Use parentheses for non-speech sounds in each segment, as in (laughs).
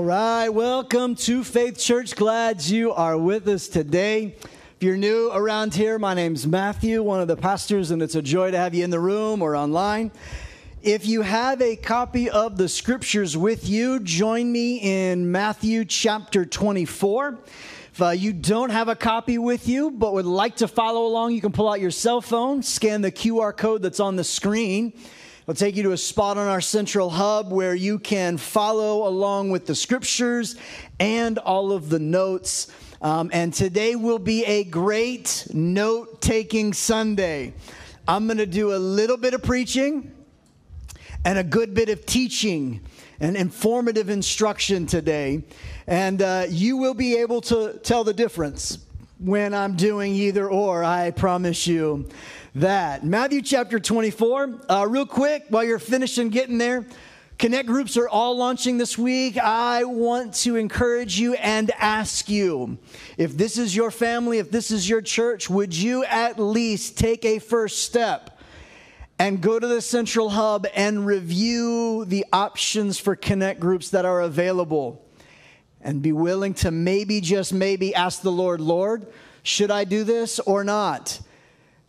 All right, welcome to Faith Church. Glad you are with us today. If you're new around here, my name's Matthew, one of the pastors, and it's a joy to have you in the room or online. If you have a copy of the scriptures with you, join me in Matthew chapter 24. If uh, you don't have a copy with you but would like to follow along, you can pull out your cell phone, scan the QR code that's on the screen. It'll take you to a spot on our central hub where you can follow along with the scriptures and all of the notes. Um, and today will be a great note taking Sunday. I'm going to do a little bit of preaching and a good bit of teaching and informative instruction today. And uh, you will be able to tell the difference when I'm doing either or, I promise you that. Matthew chapter 24, uh, real quick, while you're finishing getting there. Connect groups are all launching this week. I want to encourage you and ask you if this is your family, if this is your church, would you at least take a first step and go to the central hub and review the options for connect groups that are available and be willing to maybe, just maybe, ask the Lord, Lord, should I do this or not?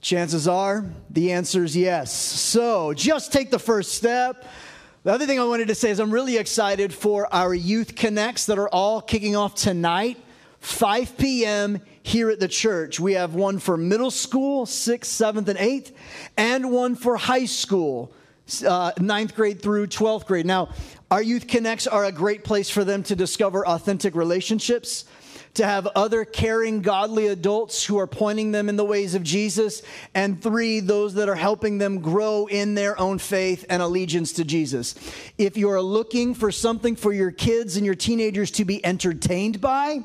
Chances are the answer is yes. So just take the first step. The other thing I wanted to say is I'm really excited for our youth connects that are all kicking off tonight, 5 p.m here at the church. We have one for middle school, sixth, seventh, and eighth, and one for high school, uh, ninth grade through 12th grade. Now, our Youth Connects are a great place for them to discover authentic relationships to have other caring, godly adults who are pointing them in the ways of Jesus, and three, those that are helping them grow in their own faith and allegiance to Jesus. If you're looking for something for your kids and your teenagers to be entertained by,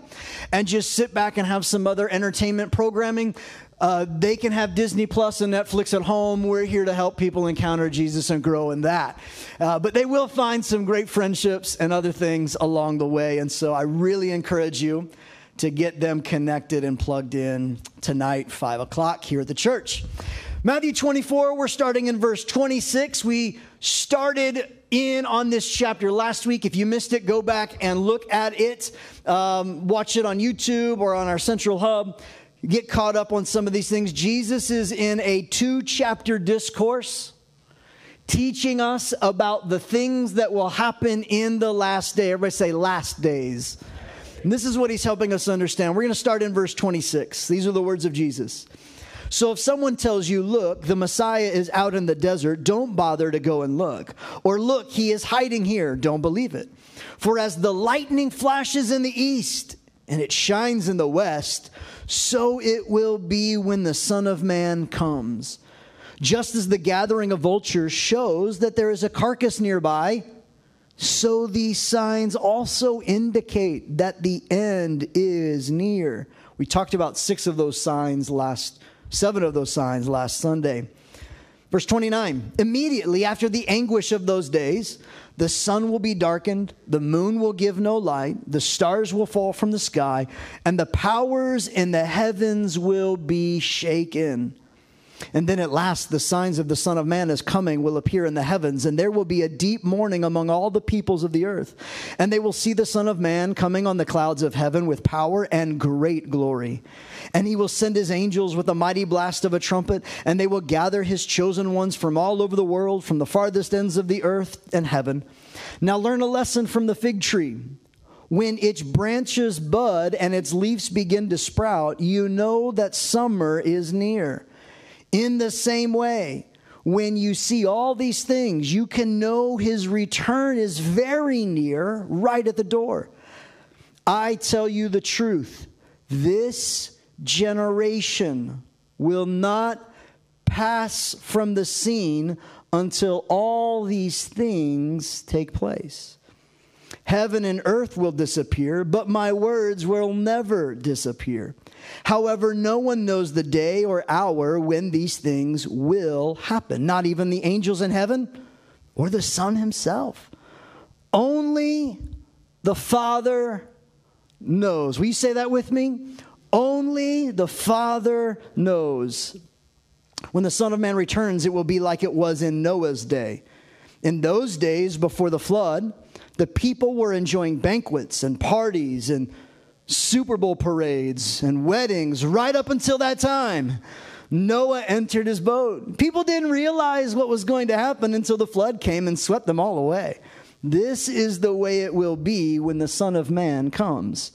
and just sit back and have some other entertainment programming, uh, they can have Disney Plus and Netflix at home. We're here to help people encounter Jesus and grow in that. Uh, but they will find some great friendships and other things along the way. And so I really encourage you to get them connected and plugged in tonight, 5 o'clock here at the church. Matthew 24, we're starting in verse 26. We started in on this chapter last week. If you missed it, go back and look at it. Um, watch it on YouTube or on our central hub. Get caught up on some of these things. Jesus is in a two chapter discourse teaching us about the things that will happen in the last day. Everybody say, last days. And this is what he's helping us understand. We're going to start in verse 26. These are the words of Jesus. So if someone tells you, look, the Messiah is out in the desert, don't bother to go and look. Or look, he is hiding here, don't believe it. For as the lightning flashes in the east and it shines in the west, so it will be when the Son of Man comes. Just as the gathering of vultures shows that there is a carcass nearby, so these signs also indicate that the end is near. We talked about six of those signs last, seven of those signs last Sunday. Verse 29 Immediately after the anguish of those days, the sun will be darkened, the moon will give no light, the stars will fall from the sky, and the powers in the heavens will be shaken. And then at last, the signs of the Son of Man is coming will appear in the heavens, and there will be a deep mourning among all the peoples of the earth. And they will see the Son of Man coming on the clouds of heaven with power and great glory. And he will send his angels with a mighty blast of a trumpet, and they will gather his chosen ones from all over the world, from the farthest ends of the earth and heaven. Now learn a lesson from the fig tree. When its branches bud and its leaves begin to sprout, you know that summer is near. In the same way, when you see all these things, you can know his return is very near, right at the door. I tell you the truth this generation will not pass from the scene until all these things take place. Heaven and earth will disappear, but my words will never disappear. However, no one knows the day or hour when these things will happen, not even the angels in heaven or the Son himself. Only the Father knows. Will you say that with me? Only the Father knows. When the Son of Man returns, it will be like it was in Noah's day. In those days before the flood, the people were enjoying banquets and parties and Super Bowl parades and weddings right up until that time. Noah entered his boat. People didn't realize what was going to happen until the flood came and swept them all away. This is the way it will be when the Son of Man comes.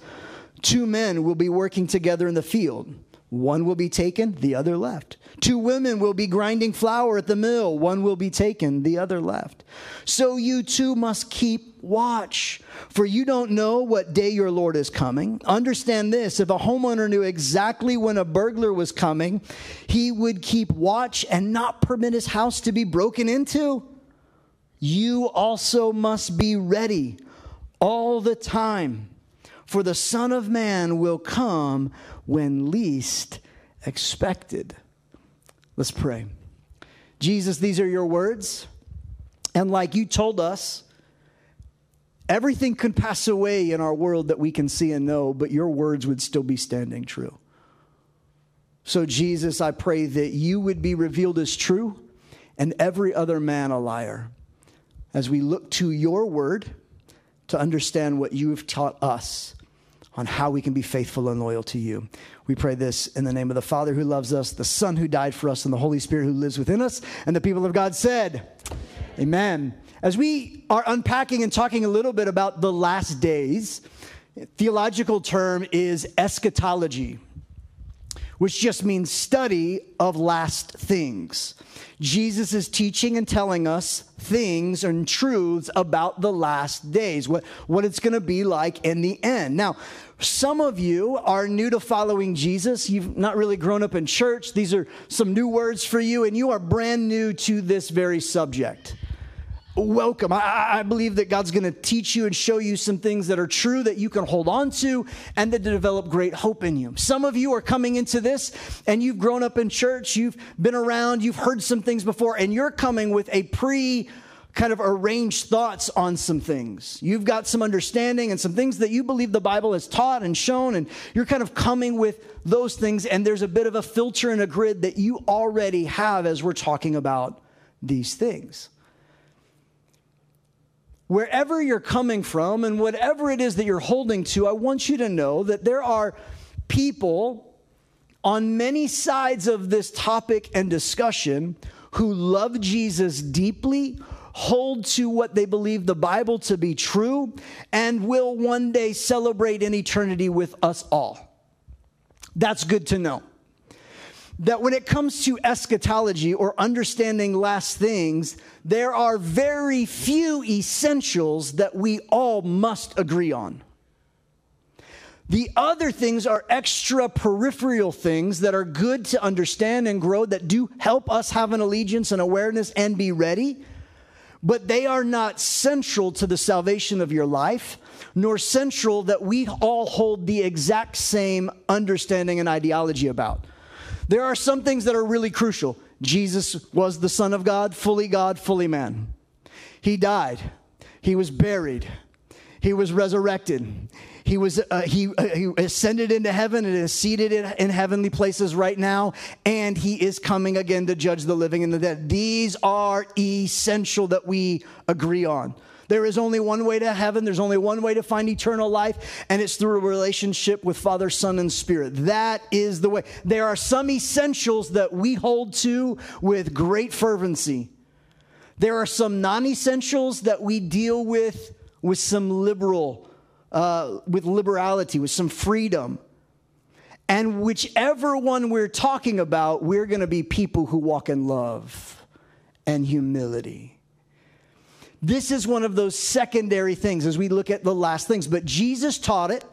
Two men will be working together in the field. One will be taken, the other left. Two women will be grinding flour at the mill. One will be taken, the other left. So you too must keep watch, for you don't know what day your Lord is coming. Understand this if a homeowner knew exactly when a burglar was coming, he would keep watch and not permit his house to be broken into. You also must be ready all the time for the Son of Man will come when least expected. Let's pray. Jesus, these are your words. And like you told us, everything can pass away in our world that we can see and know, but your words would still be standing true. So, Jesus, I pray that you would be revealed as true and every other man a liar as we look to your word to understand what you have taught us on how we can be faithful and loyal to you. We pray this in the name of the Father who loves us, the Son who died for us, and the Holy Spirit who lives within us. And the people of God said, Amen. As we are unpacking and talking a little bit about the last days, theological term is eschatology which just means study of last things. Jesus is teaching and telling us things and truths about the last days, what, what it's going to be like in the end. Now, some of you are new to following Jesus. You've not really grown up in church. These are some new words for you, and you are brand new to this very subject welcome. I, I, believe that God's going to teach you and show you some things that are true that you can hold on to and that develop great hope in you. Some of you are coming into this and you've grown up in church, you've been around, you've heard some things before, and you're coming with a pre kind of arranged thoughts on some things. You've got some understanding and some things that you believe the Bible has taught and shown, and you're kind of coming with those things, and there's a bit of a filter and a grid that you already have as we're talking about these things wherever you're coming from and whatever it is that you're holding to, I want you to know that there are people on many sides of this topic and discussion who love Jesus deeply, hold to what they believe the Bible to be true, and will one day celebrate in eternity with us all. That's good to know that when it comes to eschatology or understanding last things, there are very few essentials that we all must agree on. The other things are extra peripheral things that are good to understand and grow, that do help us have an allegiance and awareness and be ready, but they are not central to the salvation of your life, nor central that we all hold the exact same understanding and ideology about. There are some things that are really crucial. Jesus was the Son of God, fully God, fully man. He died, he was buried, he was resurrected. He was uh, he, uh, he ascended into heaven and is seated in, in heavenly places right now, and he is coming again to judge the living and the dead. These are essential that we agree on. There is only one way to heaven, there's only one way to find eternal life, and it's through a relationship with Father, Son, and Spirit. That is the way. There are some essentials that we hold to with great fervency. There are some non essentials that we deal with with some liberal, uh, with liberality, with some freedom. And whichever one we're talking about, we're going to be people who walk in love and humility. This is one of those secondary things as we look at the last things. But Jesus taught it.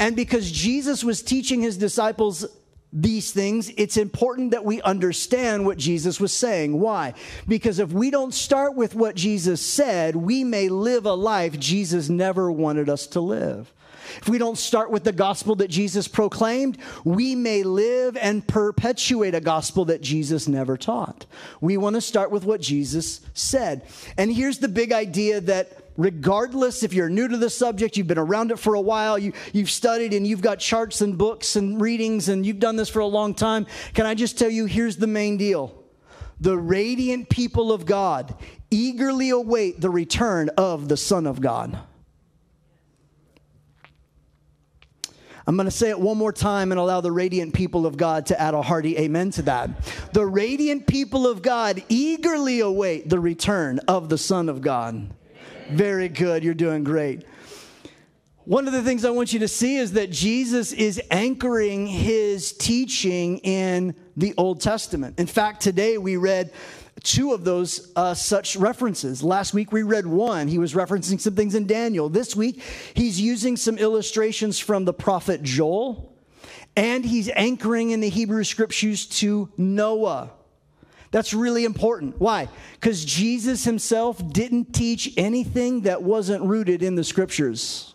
And because Jesus was teaching his disciples these things, it's important that we understand what Jesus was saying. Why? Because if we don't start with what Jesus said, we may live a life Jesus never wanted us to live. If we don't start with the gospel that Jesus proclaimed, we may live and perpetuate a gospel that Jesus never taught. We want to start with what Jesus said. And here's the big idea that regardless if you're new to the subject, you've been around it for a while, you, you've studied and you've got charts and books and readings and you've done this for a long time, can I just tell you here's the main deal? The radiant people of God, eagerly await the return of the Son of God. I'm going to say it one more time and allow the radiant people of God to add a hearty amen to that. The radiant people of God eagerly await the return of the Son of God. Very good. You're doing great. One of the things I want you to see is that Jesus is anchoring his teaching in the Old Testament. In fact, today we read two of those uh, such references. Last week we read one. He was referencing some things in Daniel. This week he's using some illustrations from the prophet Joel, and he's anchoring in the Hebrew scriptures to Noah. That's really important. Why? Because Jesus himself didn't teach anything that wasn't rooted in the scriptures.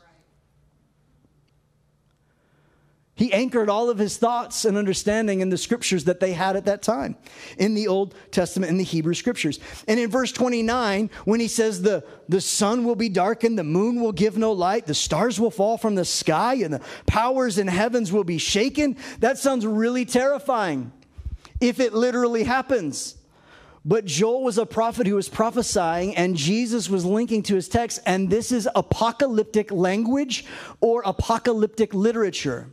He anchored all of his thoughts and understanding in the scriptures that they had at that time in the Old Testament, in the Hebrew scriptures. And in verse 29, when he says the, the sun will be darkened, the moon will give no light, the stars will fall from the sky, and the powers in heavens will be shaken, that sounds really terrifying if it literally happens. But Joel was a prophet who was prophesying, and Jesus was linking to his text, and this is apocalyptic language or apocalyptic literature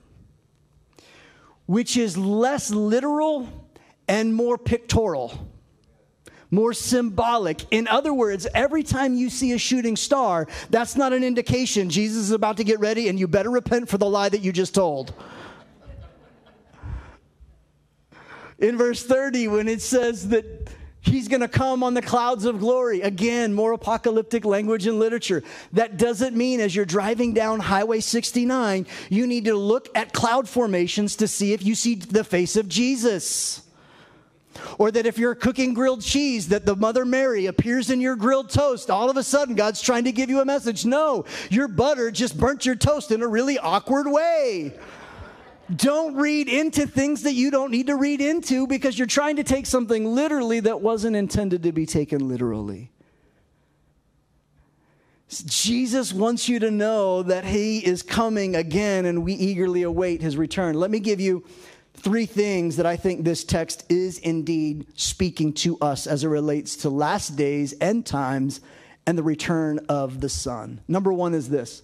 which is less literal and more pictorial, more symbolic. In other words, every time you see a shooting star, that's not an indication Jesus is about to get ready and you better repent for the lie that you just told. In verse 30, when it says that He's going to come on the clouds of glory. Again, more apocalyptic language and literature. That doesn't mean as you're driving down Highway 69, you need to look at cloud formations to see if you see the face of Jesus. Or that if you're cooking grilled cheese, that the Mother Mary appears in your grilled toast. All of a sudden, God's trying to give you a message. No, your butter just burnt your toast in a really awkward way. Don't read into things that you don't need to read into because you're trying to take something literally that wasn't intended to be taken literally. Jesus wants you to know that he is coming again and we eagerly await his return. Let me give you three things that I think this text is indeed speaking to us as it relates to last days, end times, and the return of the Son. Number one is this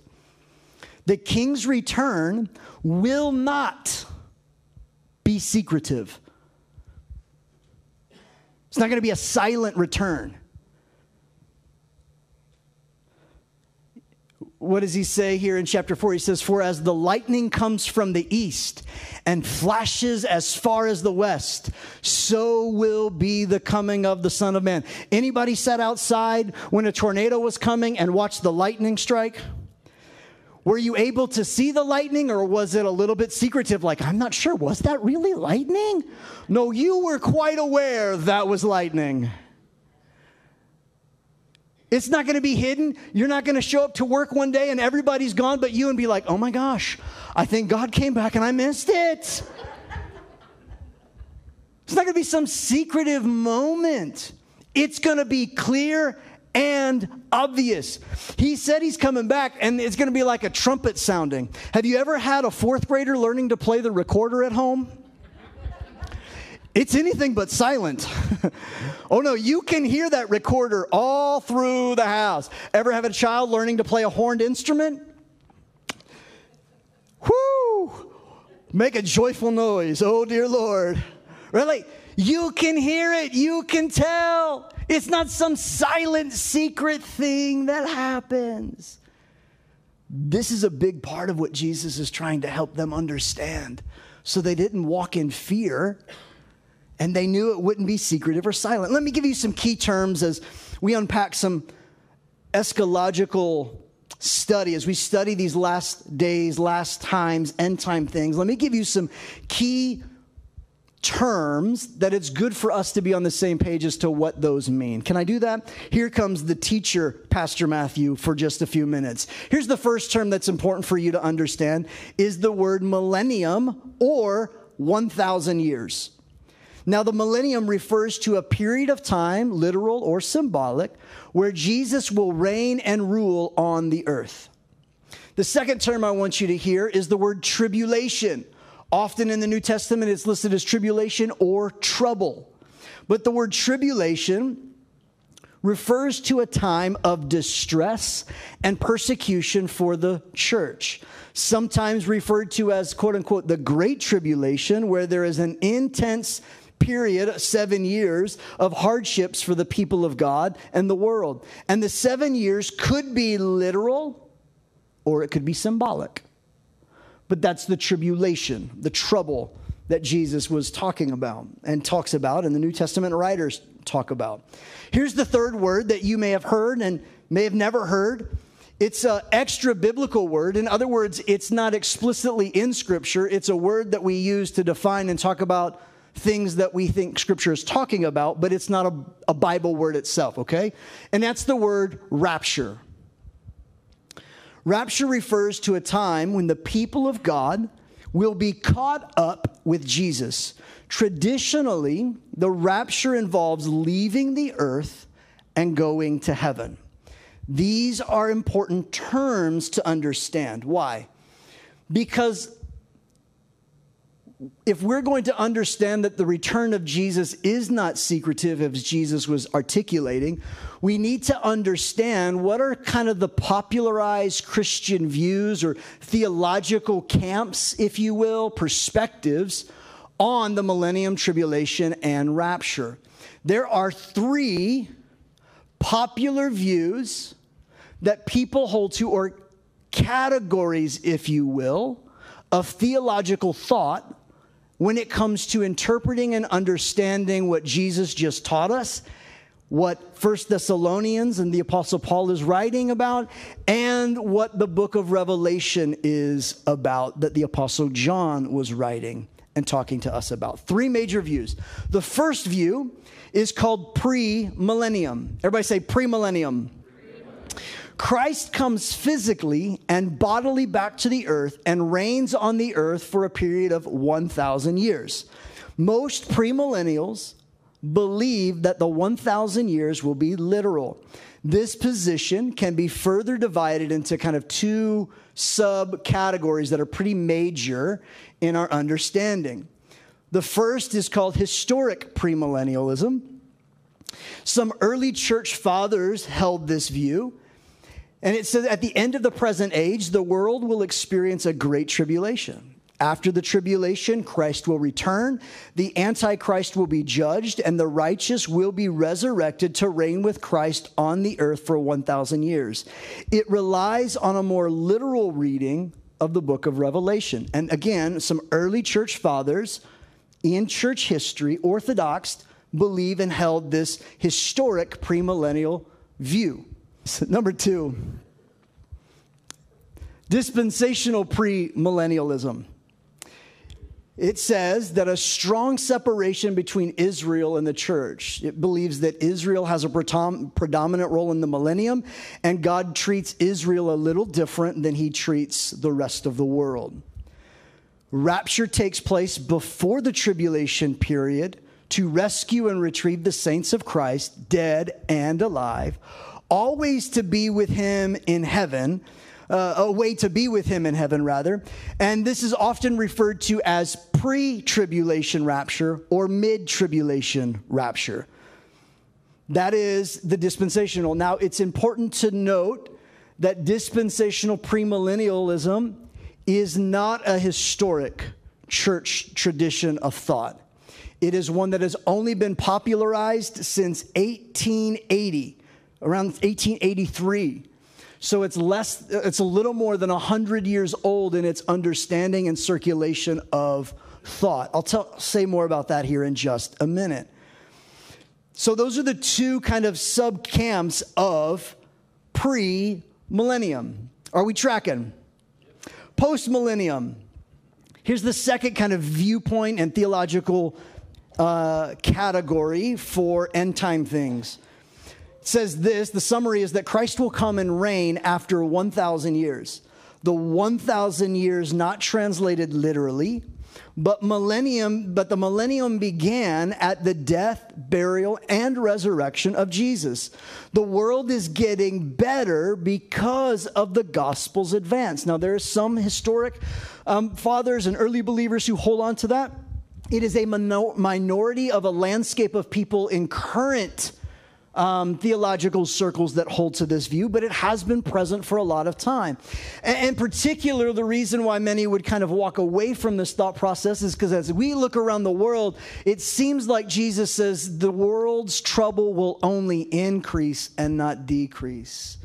the king's return will not be secretive. It's not going to be a silent return. What does he say here in chapter 4? He says, For as the lightning comes from the east and flashes as far as the west, so will be the coming of the Son of Man. Anybody sat outside when a tornado was coming and watched the lightning strike? Were you able to see the lightning or was it a little bit secretive? Like, I'm not sure, was that really lightning? No, you were quite aware that was lightning. It's not going to be hidden. You're not going to show up to work one day and everybody's gone but you and be like, oh my gosh, I think God came back and I missed it. It's not going to be some secretive moment. It's going to be clear and obvious. He said he's coming back, and it's going to be like a trumpet sounding. Have you ever had a fourth grader learning to play the recorder at home? It's anything but silent. (laughs) oh no, you can hear that recorder all through the house. Ever have a child learning to play a horned instrument? Whoo! Make a joyful noise. Oh dear Lord. Really? You can hear it, you can tell. It's not some silent secret thing that happens. This is a big part of what Jesus is trying to help them understand. So they didn't walk in fear and they knew it wouldn't be secretive or silent. Let me give you some key terms as we unpack some eschatological study, as we study these last days, last times, end time things. Let me give you some key terms that it's good for us to be on the same page as to what those mean. Can I do that? Here comes the teacher, Pastor Matthew, for just a few minutes. Here's the first term that's important for you to understand is the word millennium or 1000 years. Now, the millennium refers to a period of time, literal or symbolic, where Jesus will reign and rule on the earth. The second term I want you to hear is the word tribulation Often in the New Testament, it's listed as tribulation or trouble. But the word tribulation refers to a time of distress and persecution for the church, sometimes referred to as quote unquote the Great Tribulation, where there is an intense period, seven years of hardships for the people of God and the world. And the seven years could be literal or it could be symbolic. But that's the tribulation, the trouble that Jesus was talking about and talks about, and the New Testament writers talk about. Here's the third word that you may have heard and may have never heard. It's an extra biblical word. In other words, it's not explicitly in Scripture. It's a word that we use to define and talk about things that we think Scripture is talking about, but it's not a, a Bible word itself, okay? And that's the word rapture. Rapture refers to a time when the people of God will be caught up with Jesus. Traditionally, the rapture involves leaving the earth and going to heaven. These are important terms to understand. Why? Because if we're going to understand that the return of Jesus is not secretive as Jesus was articulating, we need to understand what are kind of the popularized Christian views or theological camps, if you will, perspectives on the millennium tribulation and rapture. There are three popular views that people hold to, or categories, if you will, of theological thought when it comes to interpreting and understanding what Jesus just taught us, what First Thessalonians and the Apostle Paul is writing about, and what the book of Revelation is about that the Apostle John was writing and talking to us about. Three major views. The first view is called pre-millennium. Everybody say pre-millennium. Christ comes physically and bodily back to the earth and reigns on the earth for a period of 1,000 years. Most premillennials believe that the 1,000 years will be literal. This position can be further divided into kind of two subcategories that are pretty major in our understanding. The first is called historic premillennialism. Some early church fathers held this view. And it says, at the end of the present age, the world will experience a great tribulation. After the tribulation, Christ will return, the Antichrist will be judged, and the righteous will be resurrected to reign with Christ on the earth for 1,000 years. It relies on a more literal reading of the book of Revelation. And again, some early church fathers in church history, Orthodox, believe and held this historic premillennial view. Number two, dispensational premillennialism. It says that a strong separation between Israel and the church. It believes that Israel has a predominant role in the millennium, and God treats Israel a little different than he treats the rest of the world. Rapture takes place before the tribulation period to rescue and retrieve the saints of Christ, dead and alive, always to be with him in heaven, uh, a way to be with him in heaven, rather. And this is often referred to as pre tribulation rapture or mid tribulation rapture. That is the dispensational. Now, it's important to note that dispensational premillennialism is not a historic church tradition of thought. It is one that has only been popularized since 1880 around 1883. So it's less, it's a little more than 100 years old in its understanding and circulation of thought. I'll tell, say more about that here in just a minute. So those are the two kind of sub camps of pre millennium. Are we tracking? Post millennium. Here's the second kind of viewpoint and theological uh, category for end time things says this the summary is that Christ will come and reign after 1,000 years. The 1,000 years not translated literally, but millennium, but the millennium began at the death, burial, and resurrection of Jesus. The world is getting better because of the gospel's advance. Now, there are some historic um, fathers and early believers who hold on to that. It is a minority of a landscape of people in current um, theological circles that hold to this view, but it has been present for a lot of time. And in particular, the reason why many would kind of walk away from this thought process is because as we look around the world, it seems like Jesus says the world's trouble will only increase and not decrease.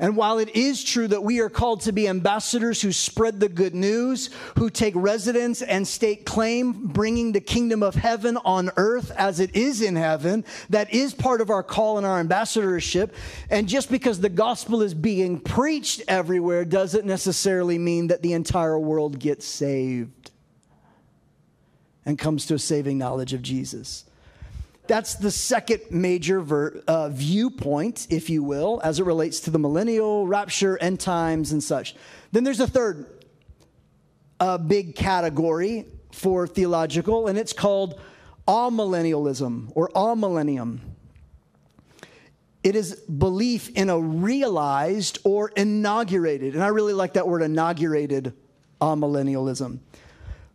And while it is true that we are called to be ambassadors who spread the good news, who take residence and state claim, bringing the kingdom of heaven on earth as it is in heaven, that is part of our call and our ambassadorship. And just because the gospel is being preached everywhere doesn't necessarily mean that the entire world gets saved and comes to a saving knowledge of Jesus. That's the second major ver, uh, viewpoint, if you will, as it relates to the millennial, rapture, end times, and such. Then there's a third uh, big category for theological, and it's called amillennialism or all millennium. It is belief in a realized or inaugurated, and I really like that word inaugurated amillennialism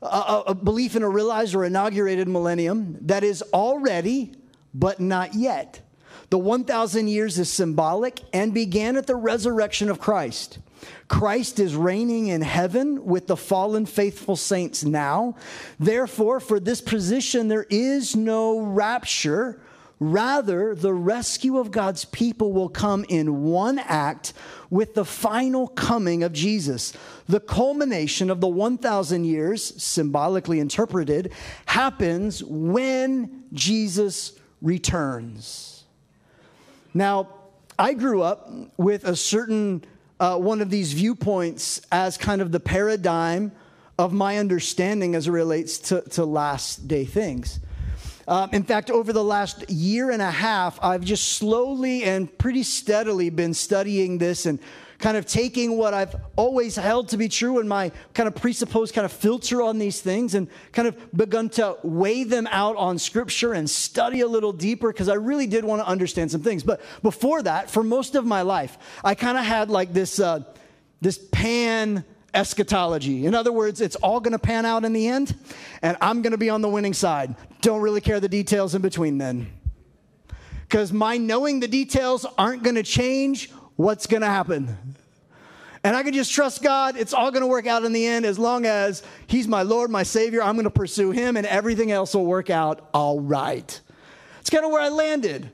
a, a belief in a realized or inaugurated millennium that is already, but not yet. The 1,000 years is symbolic and began at the resurrection of Christ. Christ is reigning in heaven with the fallen faithful saints now. Therefore, for this position, there is no rapture. Rather, the rescue of God's people will come in one act with the final coming of Jesus. The culmination of the 1,000 years, symbolically interpreted, happens when Jesus returns. Now, I grew up with a certain uh, one of these viewpoints as kind of the paradigm of my understanding as it relates to, to last day things. Um, in fact, over the last year and a half, I've just slowly and pretty steadily been studying this and kind of taking what I've always held to be true and my kind of presupposed kind of filter on these things and kind of begun to weigh them out on scripture and study a little deeper because I really did want to understand some things. But before that, for most of my life, I kind of had like this, uh, this pan eschatology. In other words, it's all going to pan out in the end, and I'm going to be on the winning side. Don't really care the details in between then. Because my knowing the details aren't going to change what's going to happen. And I can just trust God. It's all going to work out in the end as long as He's my Lord, my Savior. I'm going to pursue Him, and everything else will work out all right. It's kind of where I landed.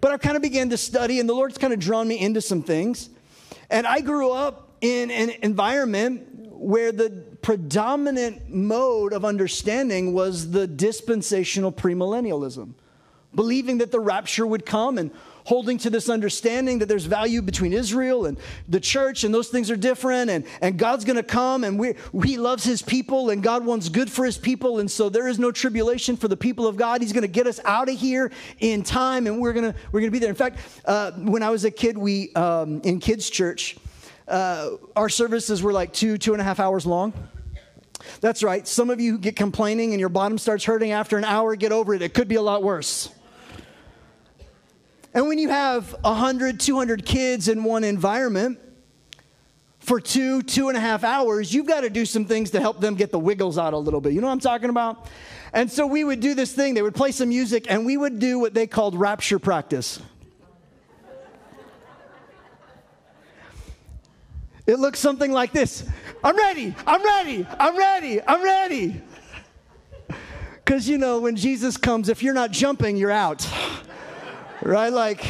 But I've kind of began to study, and the Lord's kind of drawn me into some things. And I grew up in an environment where the predominant mode of understanding was the dispensational premillennialism, believing that the rapture would come and holding to this understanding that there's value between Israel and the church, and those things are different, and, and God's gonna come, and we, He loves His people, and God wants good for His people, and so there is no tribulation for the people of God. He's gonna get us out of here in time, and we're gonna, we're gonna be there. In fact, uh, when I was a kid, we, um, in kids' church, uh, our services were like two, two and a half hours long. That's right. Some of you get complaining and your bottom starts hurting after an hour. Get over it. It could be a lot worse. And when you have 100, 200 kids in one environment for two, two and a half hours, you've got to do some things to help them get the wiggles out a little bit. You know what I'm talking about? And so we would do this thing. They would play some music and we would do what they called rapture practice. It looks something like this I'm ready, I'm ready, I'm ready, I'm ready. Because, you know, when Jesus comes, if you're not jumping, you're out. right? Like,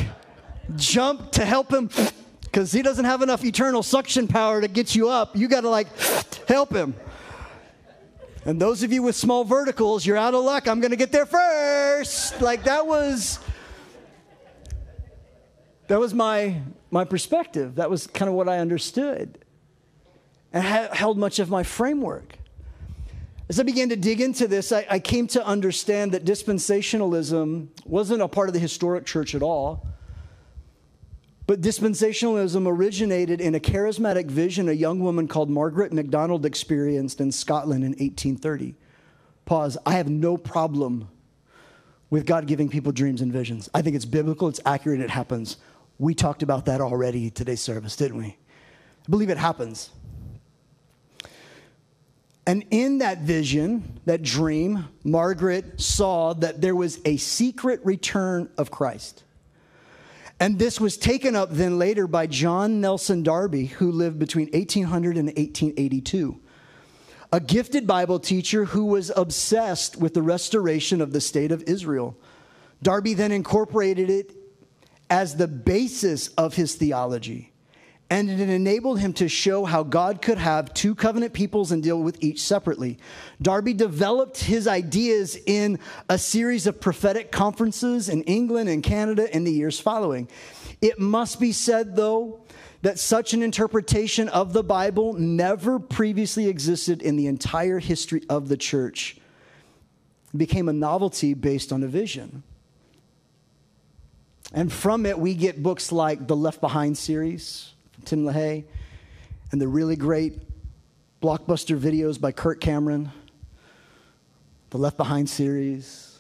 jump to help him because he doesn't have enough eternal suction power to get you up. You got to, like, help him. And those of you with small verticals, you're out of luck. I'm going to get there first. Like, that was that was my, my perspective. That was kind of what I understood and ha- held much of my framework. As I began to dig into this, I, I came to understand that dispensationalism wasn't a part of the historic church at all. But dispensationalism originated in a charismatic vision a young woman called Margaret MacDonald experienced in Scotland in 1830. Pause. I have no problem with God giving people dreams and visions. I think it's biblical, it's accurate, it happens. We talked about that already today's service, didn't we? I believe it happens. And in that vision, that dream, Margaret saw that there was a secret return of Christ. And this was taken up then later by John Nelson Darby, who lived between 1800 and 1882 a gifted Bible teacher who was obsessed with the restoration of the state of Israel. Darby then incorporated it as the basis of his theology. And it enabled him to show how God could have two covenant peoples and deal with each separately. Darby developed his ideas in a series of prophetic conferences in England and Canada in the years following. It must be said, though, that such an interpretation of the Bible never previously existed in the entire history of the church. It became a novelty based on a vision. And from it, we get books like the Left Behind series, from Tim LaHaye, and the really great blockbuster videos by Kirk Cameron, the Left Behind series.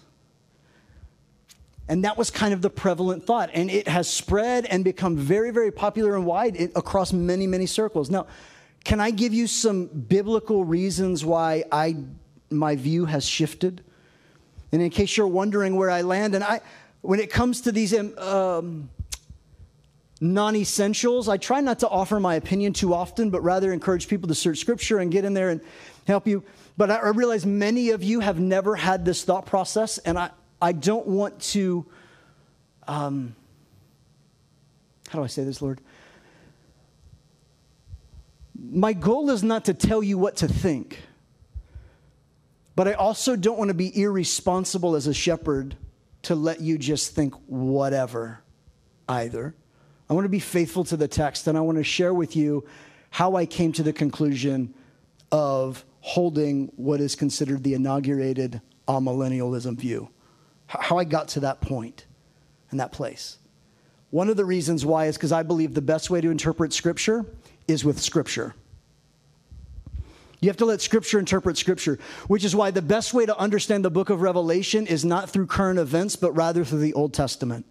And that was kind of the prevalent thought. And it has spread and become very, very popular and wide across many, many circles. Now, can I give you some biblical reasons why I, my view has shifted? And in case you're wondering where I land, and I, when it comes to these um, um, non essentials, I try not to offer my opinion too often, but rather encourage people to search scripture and get in there and help you. But I, realize many of you have never had this thought process, and I, I don't want to. Um, how do I say this, Lord? My goal is not to tell you what to think, but I also don't want to be irresponsible as a shepherd to let you just think whatever either. I want to be faithful to the text and I want to share with you how I came to the conclusion of holding what is considered the inaugurated amillennialism view. How I got to that point and that place. One of the reasons why is because I believe the best way to interpret Scripture is with Scripture. You have to let Scripture interpret Scripture, which is why the best way to understand the book of Revelation is not through current events, but rather through the Old Testament.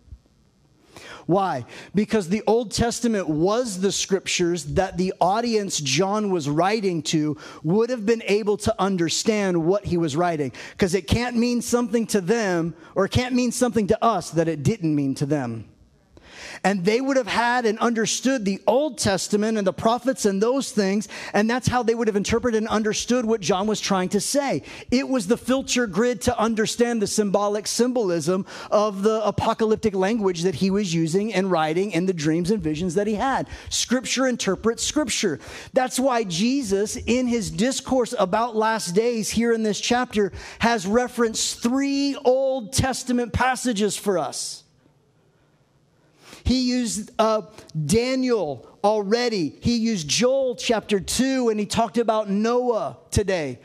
Why? Because the Old Testament was the scriptures that the audience John was writing to would have been able to understand what he was writing. Because it can't mean something to them or it can't mean something to us that it didn't mean to them and they would have had and understood the Old Testament and the prophets and those things, and that's how they would have interpreted and understood what John was trying to say. It was the filter grid to understand the symbolic symbolism of the apocalyptic language that he was using and writing in the dreams and visions that he had. Scripture interprets Scripture. That's why Jesus, in his discourse about last days here in this chapter, has referenced three Old Testament passages for us. He used uh, Daniel already. He used Joel chapter 2, and he talked about Noah today.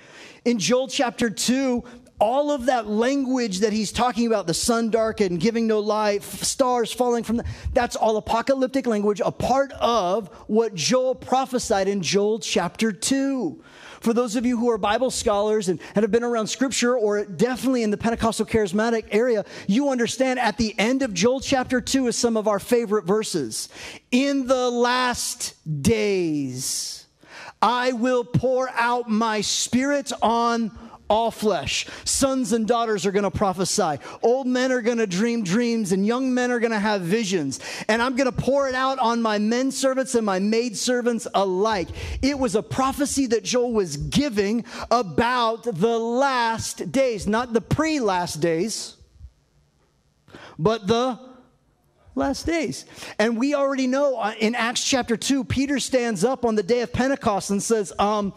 In Joel chapter 2, all of that language that he's talking about the sun darkened giving no light stars falling from the, that's all apocalyptic language a part of what joel prophesied in joel chapter 2 for those of you who are Bible scholars and, and have been around scripture or definitely in the Pentecostal charismatic area, you understand at the end of Joel chapter 2 is some of our favorite verses. In the last days, I will pour out my spirit on all flesh. Sons and daughters are going to prophesy. Old men are going to dream dreams, and young men are going to have visions. And I'm going to pour it out on my men servants and my maid servants alike. It was a prophecy that Joel was giving about the last days, not the pre last days, but the last days. And we already know uh, in Acts chapter 2, Peter stands up on the day of Pentecost and says, um,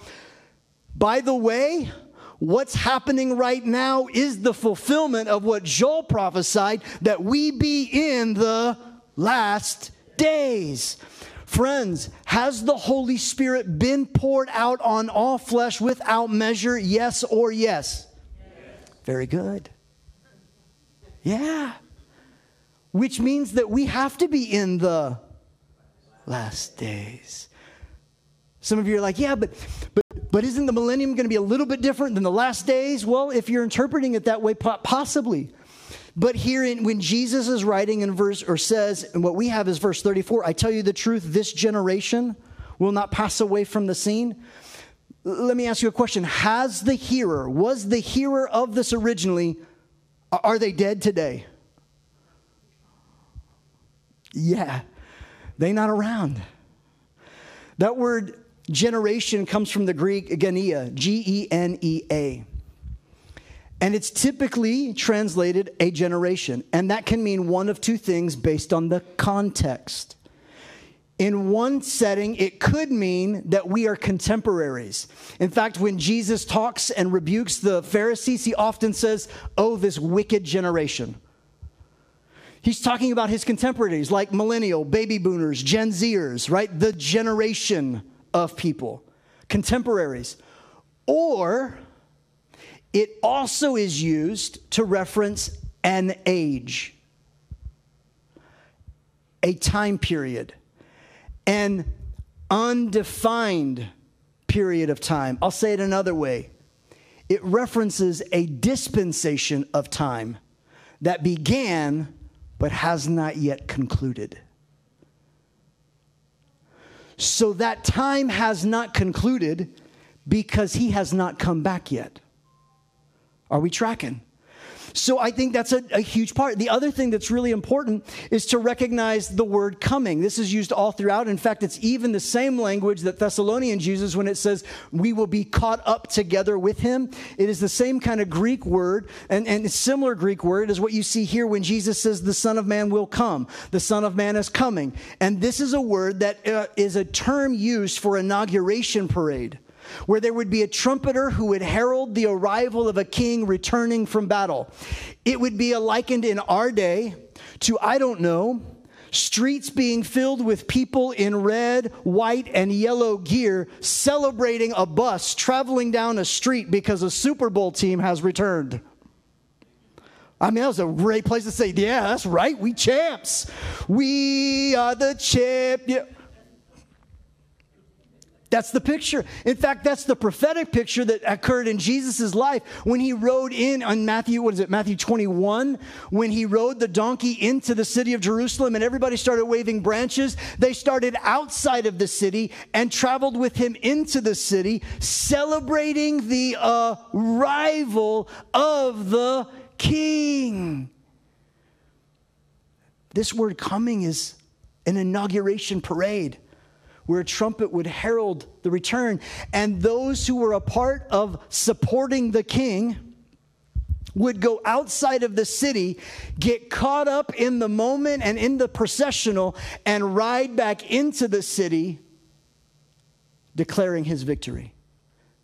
By the way, what's happening right now is the fulfillment of what Joel prophesied that we be in the last days. Friends, has the Holy Spirit been poured out on all flesh without measure? Yes or yes? yes. Very good. Yeah. Which means that we have to be in the last days. Some of you are like, yeah, but, but but isn't the millennium going to be a little bit different than the last days? Well, if you're interpreting it that way, possibly. But here, in, when Jesus is writing in verse, or says, and what we have is verse 34 I tell you the truth, this generation will not pass away from the scene. let me ask you a question. Has the hearer, was the hearer of this originally, are they dead today? Yeah, they not around. That word generation comes from the Greek genea, G E N E A. And it's typically translated a generation. And that can mean one of two things based on the context. In one setting, it could mean that we are contemporaries. In fact, when Jesus talks and rebukes the Pharisees, he often says, Oh, this wicked generation. He's talking about his contemporaries like millennial, baby boomers, Gen Zers, right? The generation of people, contemporaries. Or it also is used to reference an age, a time period, an undefined period of time. I'll say it another way it references a dispensation of time that began but has not yet concluded. So that time has not concluded because he has not come back yet. Are we tracking? So I think that's a, a, huge part. The other thing that's really important is to recognize the word coming. This is used all throughout. In fact, it's even the same language that Thessalonians uses when it says, we will be caught up together with him. It is the same kind of Greek word and, and similar Greek word as what you see here when Jesus says, the Son of Man will come. The Son of Man is coming. And this is a word that uh, is a term used for inauguration parade where there would be a trumpeter who would herald the arrival of a king returning from battle. It would be likened in our day to, I don't know, streets being filled with people in red, white, and yellow gear celebrating a bus traveling down a street because a Super Bowl team has returned. I mean, that was a great place to say, yeah, that's right, we champs. We are the champ. That's the picture. In fact, that's the prophetic picture that occurred in Jesus' life when he rode in on Matthew, what is it, Matthew 21, when he rode the donkey into the city of Jerusalem and everybody started waving branches. They started outside of the city and traveled with him into the city, celebrating the arrival of the king. This word coming is an inauguration parade where a trumpet would herald the return. And those who were a part of supporting the king would go outside of the city, get caught up in the moment and in the processional, and ride back into the city, declaring his victory,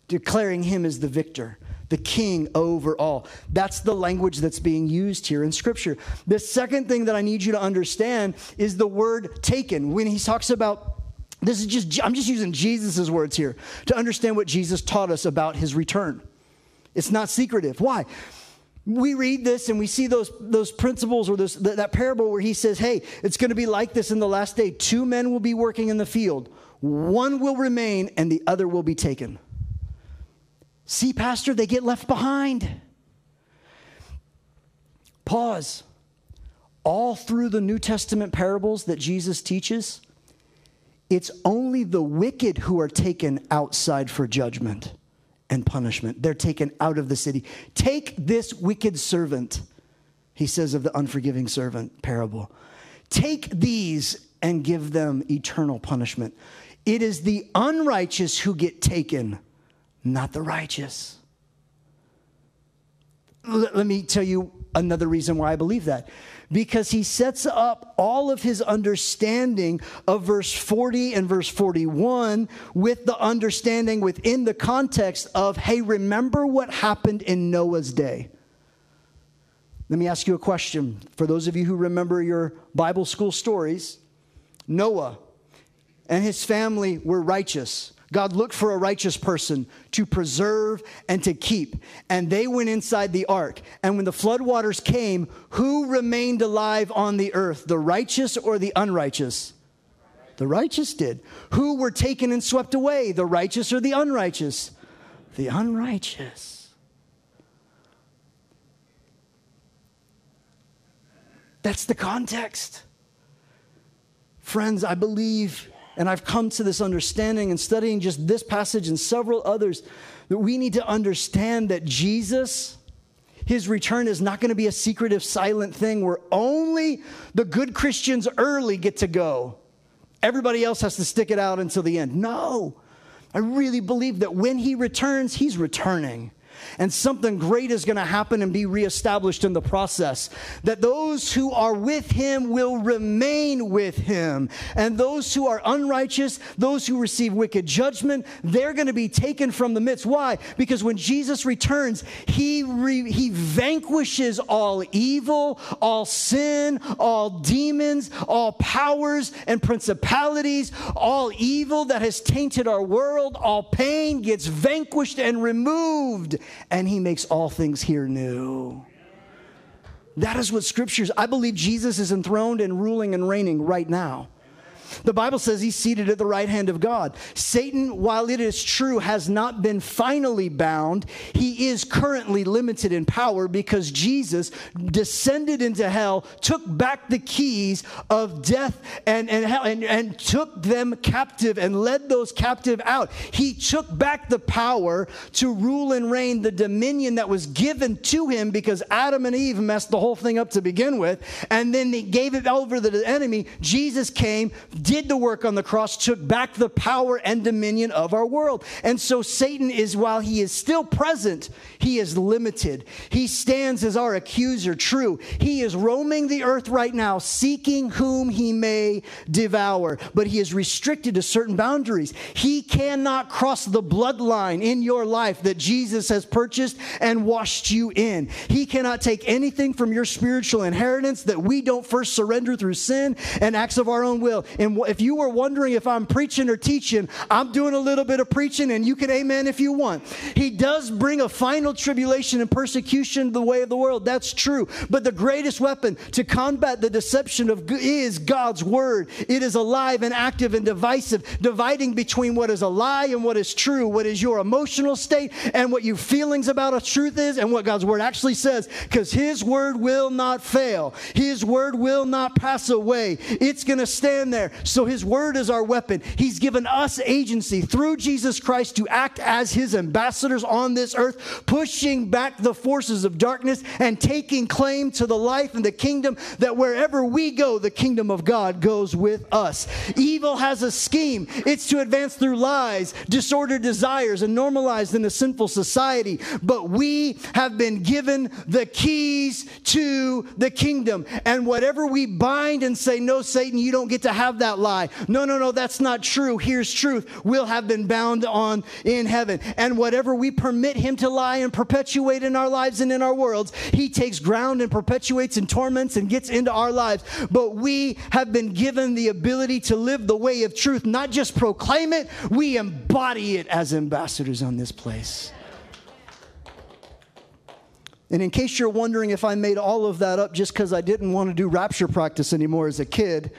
declaring him as the victor the king over all. That's the language that's being used here in scripture. The second thing that I need you to understand is the word taken. When he talks about this is just, I'm just using Jesus' words here to understand what Jesus taught us about his return. It's not secretive. Why? We read this and we see those, those principles or those, that parable where he says, hey, it's going to be like this in the last day. Two men will be working in the field, one will remain and the other will be taken. See, Pastor, they get left behind. Pause. All through the New Testament parables that Jesus teaches, it's only the wicked who are taken outside for judgment and punishment. They're taken out of the city. Take this wicked servant, he says of the unforgiving servant parable. Take these and give them eternal punishment. It is the unrighteous who get taken, not the righteous. Let me tell you another reason why I believe that because he sets up all of his understanding of verse 40 and verse 41 with the understanding within the context of, hey, remember what happened in Noah's day. Let me ask you a question. For those of you who remember your Bible school stories, Noah and his family were righteous. God looked for a righteous person to preserve and to keep. And they went inside the ark. And when the floodwaters came, who remained alive on the earth, the righteous or the unrighteous? The righteous did. Who were taken and swept away, the righteous or the unrighteous? The unrighteous. That's the context. Friends, I believe And I've come to this understanding and studying just this passage and several others that we need to understand that Jesus, his return is not going to be a secretive, silent thing where only the good Christians early get to go. Everybody else has to stick it out until the end. No, I really believe that when he returns, he's returning and something great is going to happen and be reestablished in the process. That those who are with him will remain with him, and those who are unrighteous, those who receive wicked judgment, they're going to be taken from the midst. Why? Because when Jesus returns, he, re- he vanquishes all evil, all sin, all demons, all powers and principalities, all evil that has tainted our world, all pain gets vanquished and removed and he makes all things here new. That is what scriptures, I believe Jesus is enthroned and ruling and reigning right now. The Bible says he's seated at the right hand of God. Satan, while it is true, has not been finally bound. He is currently limited in power because Jesus descended into hell, took back the keys of death and, and, hell, and, and took them captive and led those captive out. He took back the power to rule and reign the dominion that was given to him because Adam and Eve messed the whole thing up to begin with. And then they gave it over to the enemy. Jesus came, did the work on the cross, took back the power and dominion of our world. And so Satan is, while he is still present, he is limited. He stands as our accuser, true. He is roaming the earth right now, seeking whom he may devour, but he is restricted to certain boundaries. He cannot cross the bloodline in your life that Jesus has purchased and washed you in. He cannot take anything from your spiritual inheritance that we don't first surrender through sin and acts of our own will. And if you were wondering if I'm preaching or teaching, I'm doing a little bit of preaching and you can amen if you want. He does bring a final tribulation and persecution the way of the world. That's true. But the greatest weapon to combat the deception of is God's word. It is alive and active and divisive, dividing between what is a lie and what is true, what is your emotional state and what your feelings about a truth is and what God's word actually says because his word will not fail. His word will not pass away. It's going to stand there. So his word is our weapon. He's given us agency through Jesus Christ to act as his ambassadors on this earth, pushing back the forces of darkness and taking claim to the life and the kingdom that wherever we go, the kingdom of God goes with us. Evil has a scheme. It's to advance through lies, disordered desires, and normalized in a sinful society. But we have been given the keys to the kingdom. And whatever we bind and say, no, Satan, you don't get to have that lie. No, no, no, that's not true. Here's truth. We'll have been bound on in heaven. And whatever we permit him to lie and perpetuate in our lives and in our worlds, he takes ground and perpetuates and torments and gets into our lives. But we have been given the ability to live the way of truth, not just proclaim it, we embody it as ambassadors on this place. And in case you're wondering if I made all of that up just because I didn't want to do rapture practice anymore as a kid,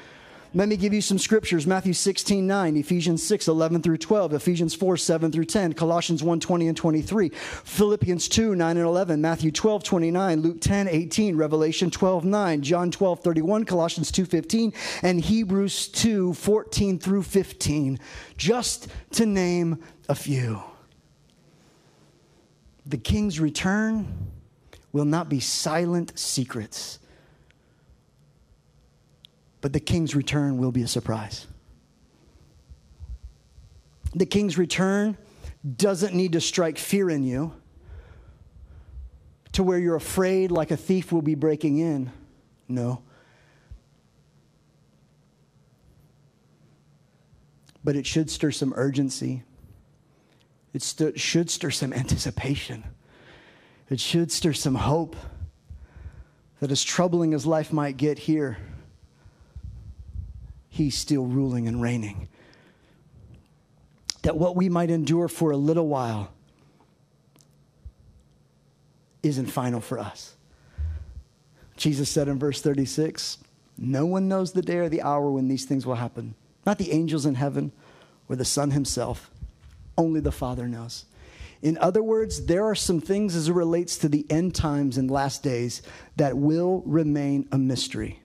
let me give you some scriptures. Matthew 16, 9, Ephesians 6, 11 through 12, Ephesians 4, 7 through 10, Colossians 1, 20 and 23, Philippians 2, 9 and 11, Matthew 12, 29, Luke 10, 18, Revelation 12, 9, John 12, 31, Colossians 2, 15, and Hebrews 2, 14 through 15, just to name a few. The king's return will not be silent secrets but the king's return will be a surprise. The king's return doesn't need to strike fear in you to where you're afraid like a thief will be breaking in. No. But it should stir some urgency. It st- should stir some anticipation. It should stir some hope that as troubling as life might get here, He's still ruling and reigning. That what we might endure for a little while isn't final for us. Jesus said in verse 36 No one knows the day or the hour when these things will happen, not the angels in heaven or the Son himself. Only the Father knows. In other words, there are some things as it relates to the end times and last days that will remain a mystery.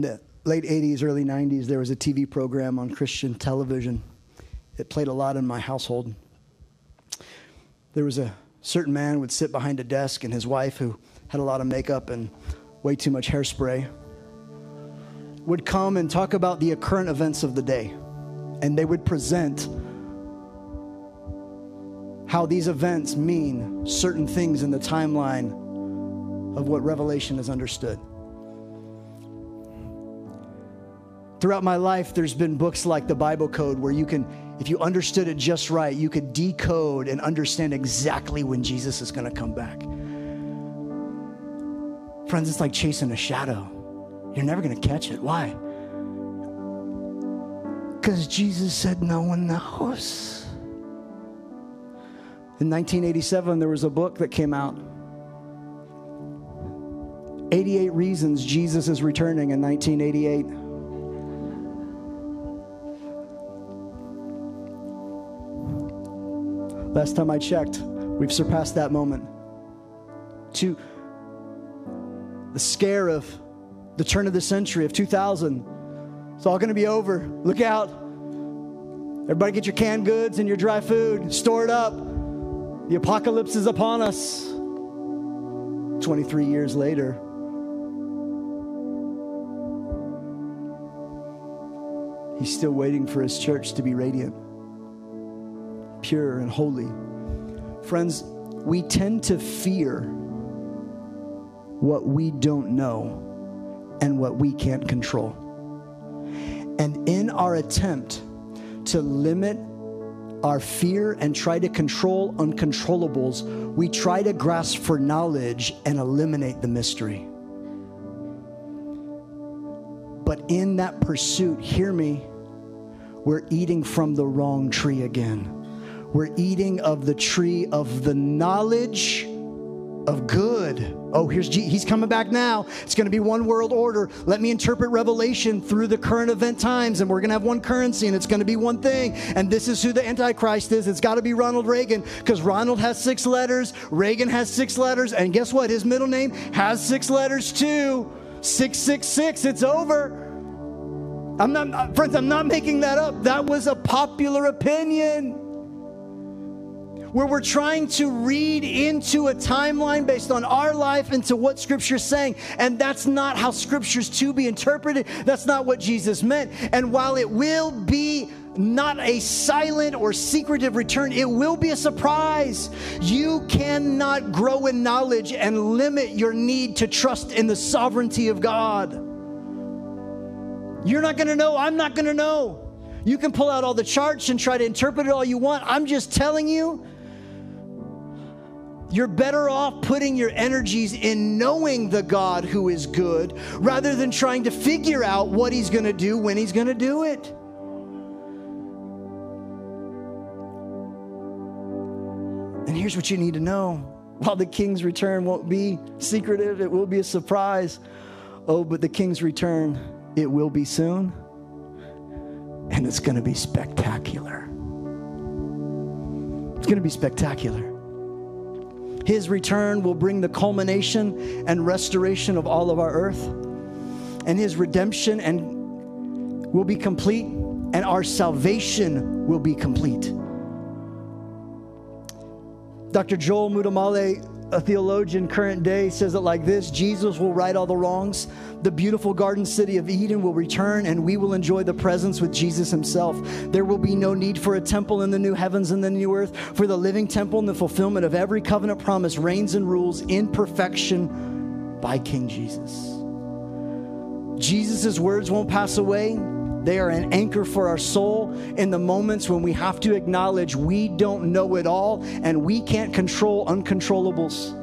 The late 80s, early 90s, there was a TV program on Christian television. It played a lot in my household. There was a certain man would sit behind a desk, and his wife, who had a lot of makeup and way too much hairspray, would come and talk about the current events of the day. And they would present how these events mean certain things in the timeline of what Revelation is understood. Throughout my life, there's been books like the Bible Code where you can, if you understood it just right, you could decode and understand exactly when Jesus is going to come back. Friends, it's like chasing a shadow. You're never going to catch it. Why? Because Jesus said no one knows. In 1987, there was a book that came out 88 Reasons Jesus is Returning in 1988. Last time I checked, we've surpassed that moment. To the scare of the turn of the century of 2000, it's all going to be over. Look out. Everybody get your canned goods and your dry food, store it up. The apocalypse is upon us. 23 years later, He's still waiting for his church to be radiant, pure, and holy. Friends, we tend to fear what we don't know and what we can't control. And in our attempt to limit our fear and try to control uncontrollables, we try to grasp for knowledge and eliminate the mystery. But in that pursuit, hear me, we're eating from the wrong tree again. We're eating of the tree of the knowledge of good. Oh, here's G- he's coming back now. It's going to be one world order. Let me interpret Revelation through the current event times, and we're going to have one currency, and it's going to be one thing. And this is who the Antichrist is. It's got to be Ronald Reagan because Ronald has six letters, Reagan has six letters, and guess what? His middle name has six letters too. Six six six. It's over. I'm not, uh, friends. I'm not making that up. That was a popular opinion where we're trying to read into a timeline based on our life into what Scripture's saying. And that's not how Scripture's to be interpreted. That's not what Jesus meant. And while it will be not a silent or secretive return, it will be a surprise. You cannot grow in knowledge and limit your need to trust in the sovereignty of God. You're not going to know. I'm not going to know. You can pull out all the charts and try to interpret it all you want. I'm just telling you you're better off putting your energies in knowing the God who is good rather than trying to figure out what he's going to do when he's going to do it. And here's what you need to know while the king's return won't be secretive, it will be a surprise. Oh, but the king's return, it will be soon, and it's going to be spectacular. It's going to be spectacular. His return will bring the culmination and restoration of all of our earth. And his redemption and will be complete and our salvation will be complete. Dr. Joel Muddamalle a theologian current day says it like this Jesus will right all the wrongs. The beautiful garden city of Eden will return, and we will enjoy the presence with Jesus himself. There will be no need for a temple in the new heavens and the new earth, for the living temple and the fulfillment of every covenant promise reigns and rules in perfection by King Jesus. Jesus' words won't pass away. They are an anchor for our soul in the moments when we have to acknowledge we don't know it all and we can't control uncontrollables.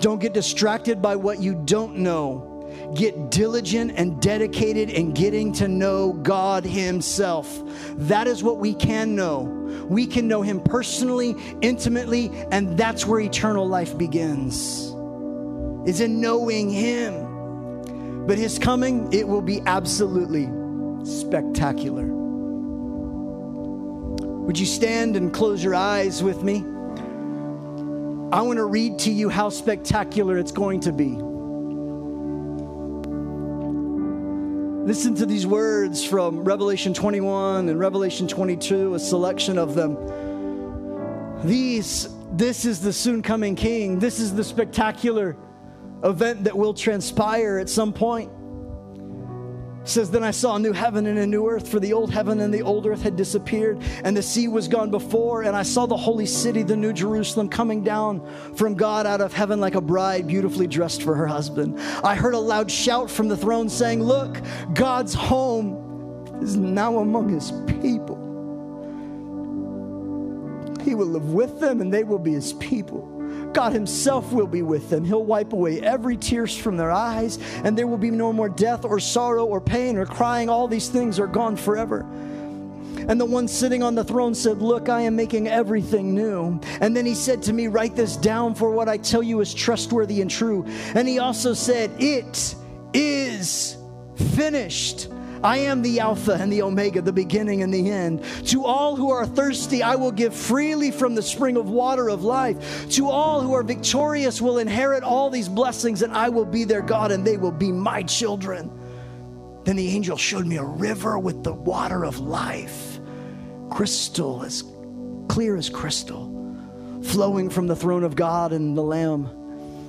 Don't get distracted by what you don't know. Get diligent and dedicated in getting to know God Himself. That is what we can know. We can know Him personally, intimately, and that's where eternal life begins, is in knowing Him. But his coming, it will be absolutely spectacular. Would you stand and close your eyes with me? I want to read to you how spectacular it's going to be. Listen to these words from Revelation 21 and Revelation 22, a selection of them. These, this is the soon coming king. This is the spectacular event that will transpire at some point. Says then i saw a new heaven and a new earth for the old heaven and the old earth had disappeared and the sea was gone before and i saw the holy city the new jerusalem coming down from god out of heaven like a bride beautifully dressed for her husband. I heard a loud shout from the throne saying look god's home is now among his people. He will live with them and they will be his people God Himself will be with them. He'll wipe away every tears from their eyes, and there will be no more death or sorrow or pain or crying. All these things are gone forever. And the one sitting on the throne said, Look, I am making everything new. And then he said to me, Write this down, for what I tell you is trustworthy and true. And he also said, It is finished. I am the Alpha and the Omega, the beginning and the end. To all who are thirsty, I will give freely from the spring of water of life. To all who are victorious will inherit all these blessings, and I will be their God, and they will be my children. Then the angel showed me a river with the water of life, crystal as clear as crystal, flowing from the throne of God and the Lamb.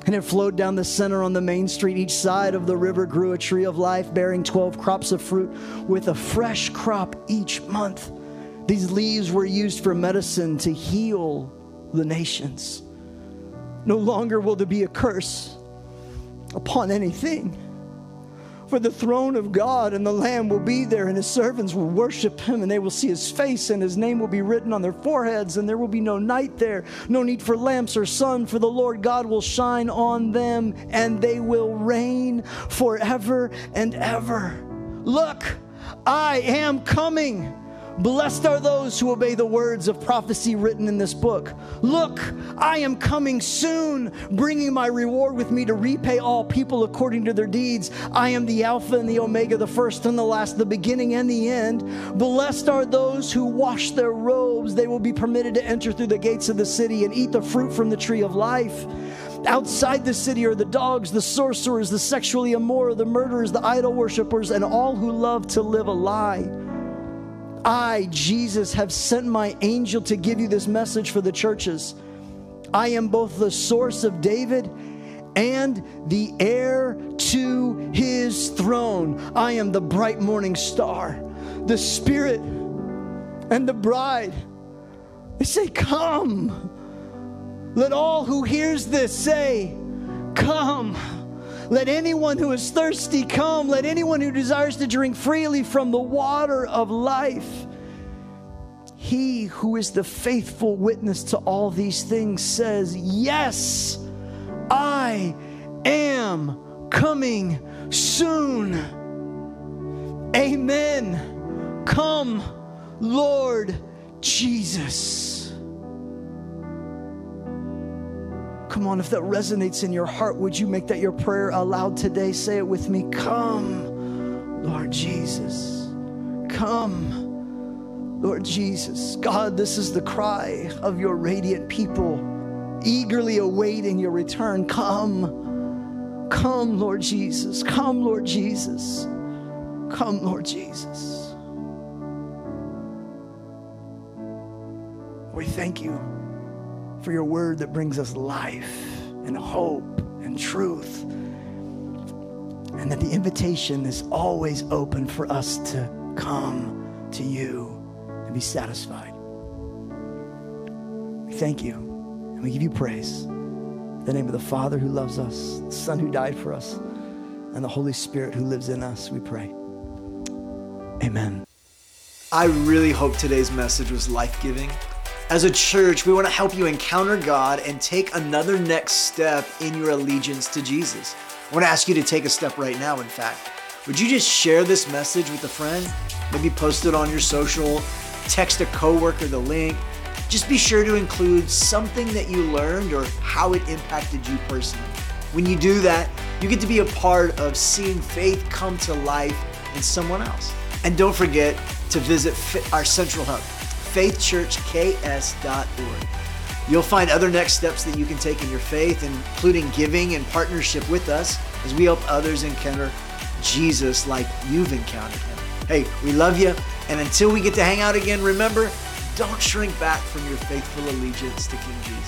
And it flowed down the center on the main street. Each side of the river grew a tree of life, bearing 12 crops of fruit with a fresh crop each month. These leaves were used for medicine to heal the nations. No longer will there be a curse upon anything for the throne of God and the Lamb will be there, and his servants will worship him, and they will see his face, and his name will be written on their foreheads, and there will be no night there, no need for lamps or sun, for the Lord God will shine on them, and they will reign forever and ever. Look, I am coming. Blessed are those who obey the words of prophecy written in this book. Look, I am coming soon, bringing my reward with me to repay all people according to their deeds. I am the Alpha and the Omega, the first and the last, the beginning and the end. Blessed are those who wash their robes. They will be permitted to enter through the gates of the city and eat the fruit from the tree of life. Outside the city are the dogs, the sorcerers, the sexually immoral, the murderers, the idol worshippers, and all who love to live a lie. I, Jesus, have sent my angel to give you this message for the churches. I am both the source of David and the heir to his throne. I am the bright morning star, the Spirit and the bride. They say, Come. Let all who hears this say, Come. Let anyone who is thirsty come. Let anyone who desires to drink freely from the water of life. He who is the faithful witness to all these things says, Yes, I am coming soon. Amen. Come, Lord Jesus. Come on, if that resonates in your heart, would you make that your prayer aloud today? Say it with me. Come, Lord Jesus. Come, Lord Jesus. God, this is the cry of your radiant people, eagerly awaiting your return. Come, come, Lord Jesus. Come, Lord Jesus. Come, Lord Jesus. We thank you for your word that brings us life and hope and truth. And that the invitation is always open for us to come to you and be satisfied. We thank you and we give you praise. In the name of the Father who loves us, the Son who died for us, and the Holy Spirit who lives in us, we pray. Amen. I really hope today's message was life giving. As a church, we want to help you encounter God and take another next step in your allegiance to Jesus. I want to ask you to take a step right now, in fact. Would you just share this message with a friend? Maybe post it on your social, text a coworker the link. Just be sure to include something that you learned or how it impacted you personally. When you do that, you get to be a part of seeing faith come to life in someone else. And don't forget to visit our central hub faithchurchks.org. You'll find other next steps that you can take in your faith, including giving and partnership with us as we help others encounter Jesus like you've encountered him. Hey, we love you. And until we get to hang out again, remember, don't shrink back from your faithful allegiance to King Jesus.